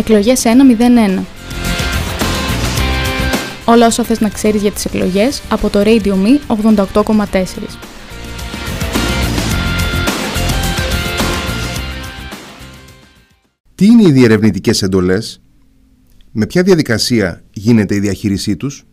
Εκλογές 101. Όλα όσα θες να ξέρεις για τις εκλογές από το Radio Me 88,4. Τι είναι οι διερευνητικές εντολές, με ποια διαδικασία γίνεται η διαχείρισή τους,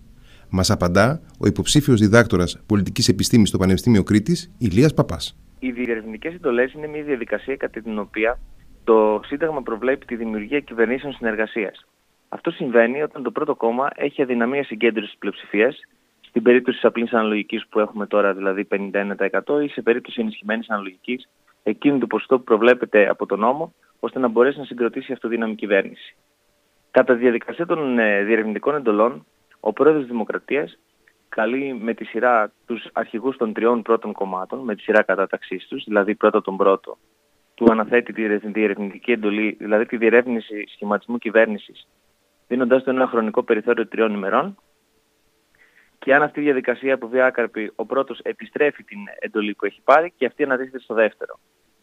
μας απαντά ο υποψήφιος διδάκτορας πολιτικής επιστήμης στο Πανεπιστήμιο Κρήτης, Ηλίας Παπάς. Οι διερευνητικές εντολές είναι μια διαδικασία κατά την οποία το Σύνταγμα προβλέπει τη δημιουργία κυβερνήσεων συνεργασίας. Αυτό συμβαίνει όταν το πρώτο κόμμα έχει αδυναμία συγκέντρωσης της πλειοψηφίας, στην περίπτωση της απλής αναλογικής που έχουμε τώρα, δηλαδή 51%, ή σε περίπτωση ενισχυμένης αναλογικής, εκείνη το ποσοστό που προβλέπεται από τον νόμο, ώστε να μπορέσει να συγκροτήσει αυτοδύναμη κυβέρνηση. Κατά τη διαδικασία των ε, διερευνητικών εντολών, ο πρόεδρος της Δημοκρατίας καλεί με τη σειρά τους αρχηγούς των τριών πρώτων κομμάτων, με τη σειρά κατάταξής τους, δηλαδή πρώτα τον πρώτο, του αναθέτει τη διερευνητική εντολή, δηλαδή τη διερεύνηση σχηματισμού κυβέρνησης, δίνοντάς του ένα χρονικό περιθώριο τριών ημερών. Και αν αυτή η διαδικασία αποβεί άκαρπη, ο πρώτος επιστρέφει την εντολή που έχει πάρει και αυτή αναδείχεται στο δεύτερο.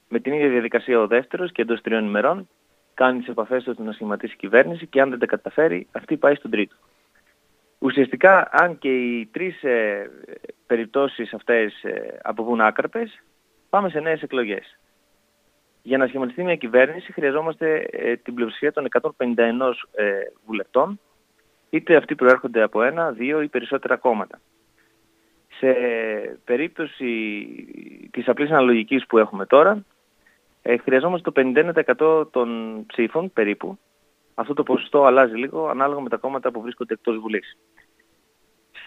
Με την ίδια διαδικασία ο δεύτερος και εντός τριών ημερών κάνει τις επαφές του να σχηματίσει κυβέρνηση και αν δεν τα καταφέρει, αυτή πάει στον τρίτο. Ουσιαστικά, αν και οι τρεις ε, περιπτώσεις αυτές ε, αποβούν άκαρπες, πάμε σε νέες εκλογές. Για να σχηματιστεί μια κυβέρνηση χρειαζόμαστε ε, την πλειοψηφία των 151 ε, βουλευτών, είτε αυτοί προέρχονται από ένα, δύο ή περισσότερα κόμματα. Σε περίπτωση της απλής αναλογικής που έχουμε τώρα, ε, χρειαζόμαστε το 51% των ψήφων περίπου. Αυτό το ποσοστό αλλάζει λίγο ανάλογα με τα κόμματα που βρίσκονται εκτός Βουλής.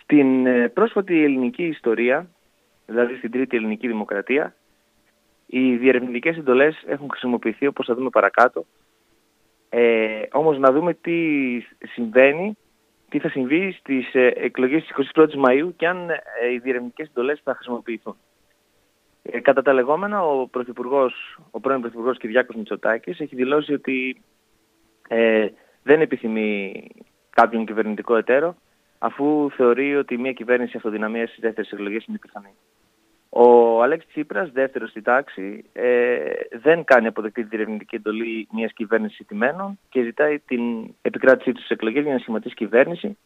Στην ε, πρόσφατη ελληνική ιστορία, δηλαδή στην τρίτη ελληνική δημοκρατία, οι διερευνητικές εντολές έχουν χρησιμοποιηθεί όπως θα δούμε παρακάτω. Ε, όμως να δούμε τι συμβαίνει, τι θα συμβεί στις ε, εκλογές της 21ης Μαΐου και αν ε, οι διερευνητικές εντολές θα χρησιμοποιηθούν. Ε, κατά τα λεγόμενα, ο, πρωθυπουργός, ο πρώην Πρωθυπουργός Κυριάκος Μητσοτάκης έχει δηλώσει ότι ε, δεν επιθυμεί κάποιον κυβερνητικό εταίρο αφού θεωρεί ότι μια κυβέρνηση αυτοδυναμίας στις δεύτερες εκλογές είναι πιθανή. Ο Αλέξης Τσίπρας, δεύτερος στη τάξη, ε, δεν κάνει αποδεκτή τη διερευνητική εντολή μιας κυβέρνησης ηττημένων και ζητάει την επικράτησή του στις εκλογές για να σχηματίσει κυβέρνηση.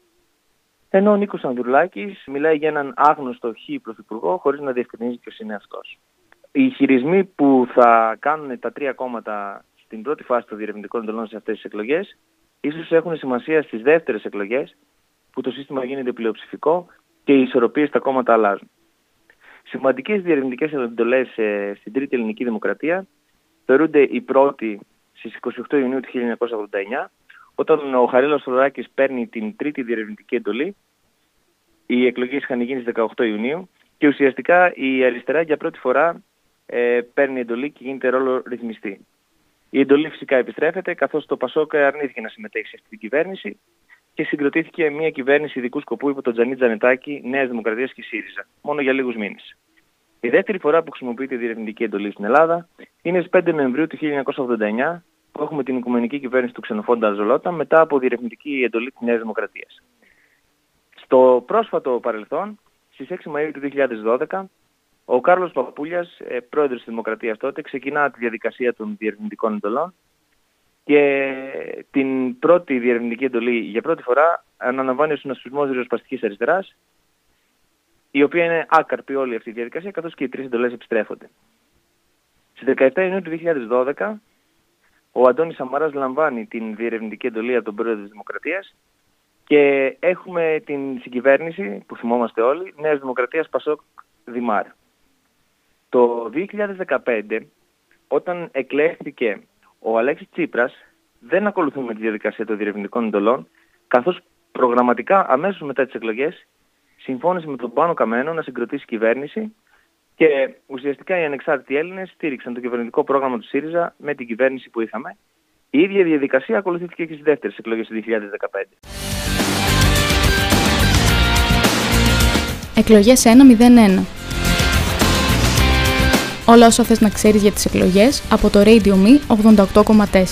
Ενώ ο Νίκος Ανδρουλάκης μιλάει για έναν άγνωστο χ πρωθυπουργό χωρίς να διευκρινίζει ποιος είναι αυτός. Οι χειρισμοί που θα κάνουν τα τρία κόμματα στην πρώτη φάση των διερευνητικών εντολών σε αυτές τις εκλογές ίσως έχουν σημασία στις δεύτερες εκλογές που το σύστημα γίνεται πλειοψηφικό και οι ισορροπίες στα κόμματα αλλάζουν. Σημαντικές διερευνητικές εντολές ε, στην Τρίτη Ελληνική Δημοκρατία θεωρούνται οι πρώτοι στις 28 Ιουνίου του 1989, όταν ο Χαρίλος Θοδωράκης παίρνει την τρίτη διερευνητική εντολή. Οι εκλογές είχαν γίνει στις 18 Ιουνίου και ουσιαστικά η αριστερά για πρώτη φορά ε, παίρνει εντολή και γίνεται ρόλο ρυθμιστή. Η εντολή φυσικά επιστρέφεται, καθώς το Πασόκ αρνήθηκε να συμμετέχει σε αυτή την κυβέρνηση και συγκροτήθηκε μια κυβέρνηση ειδικού σκοπού υπό τον Τζανί Τζανετάκη, Νέας Δημοκρατίας και ΣΥΡΙΖΑ, μόνο για λίγους μήνες. Η δεύτερη φορά που χρησιμοποιείται η διερευνητική εντολή στην Ελλάδα είναι στις 5 Νοεμβρίου του 1989, που έχουμε την οικουμενική κυβέρνηση του Ξενοφόντα Ζολότα μετά από διερευνητική εντολή της Νέας Δημοκρατίας. Στο πρόσφατο παρελθόν, στις 6 Μαου του 2012, ο Κάρλος Παπούλια, ε, πρόεδρος της Δημοκρατίας τότε, ξεκινά τη διαδικασία των διερευνητικών εντολών και την πρώτη διερευνητική εντολή για πρώτη φορά αναλαμβάνει ο συνασπισμός ριζοσπαστικής αριστεράς η οποία είναι άκαρπη όλη αυτή η διαδικασία καθώς και οι τρεις εντολές επιστρέφονται. Στις 17 Ιουνίου του 2012 ο Αντώνης Σαμαράς λαμβάνει την διερευνητική εντολή από τον πρόεδρο της Δημοκρατίας και έχουμε την συγκυβέρνηση που θυμόμαστε όλοι, Νέας Δημοκρατίας Πασόκ Δημάρ. Το 2015 όταν εκλέχθηκε ο Αλέξης Τσίπρας δεν ακολουθούμε τη διαδικασία των διερευνητικών εντολών, καθώς προγραμματικά αμέσως μετά τις εκλογές συμφώνησε με τον Πάνο Καμένο να συγκροτήσει κυβέρνηση και ουσιαστικά οι ανεξάρτητοι Έλληνες στήριξαν το κυβερνητικό πρόγραμμα του ΣΥΡΙΖΑ με την κυβέρνηση που είχαμε. Η ίδια διαδικασία ακολουθήθηκε και στις δεύτερες εκλογές του 2015. Εκλογές 1-0-1 Όλα όσα θες να ξέρεις για τις εκλογές από το Radio Me 88,4.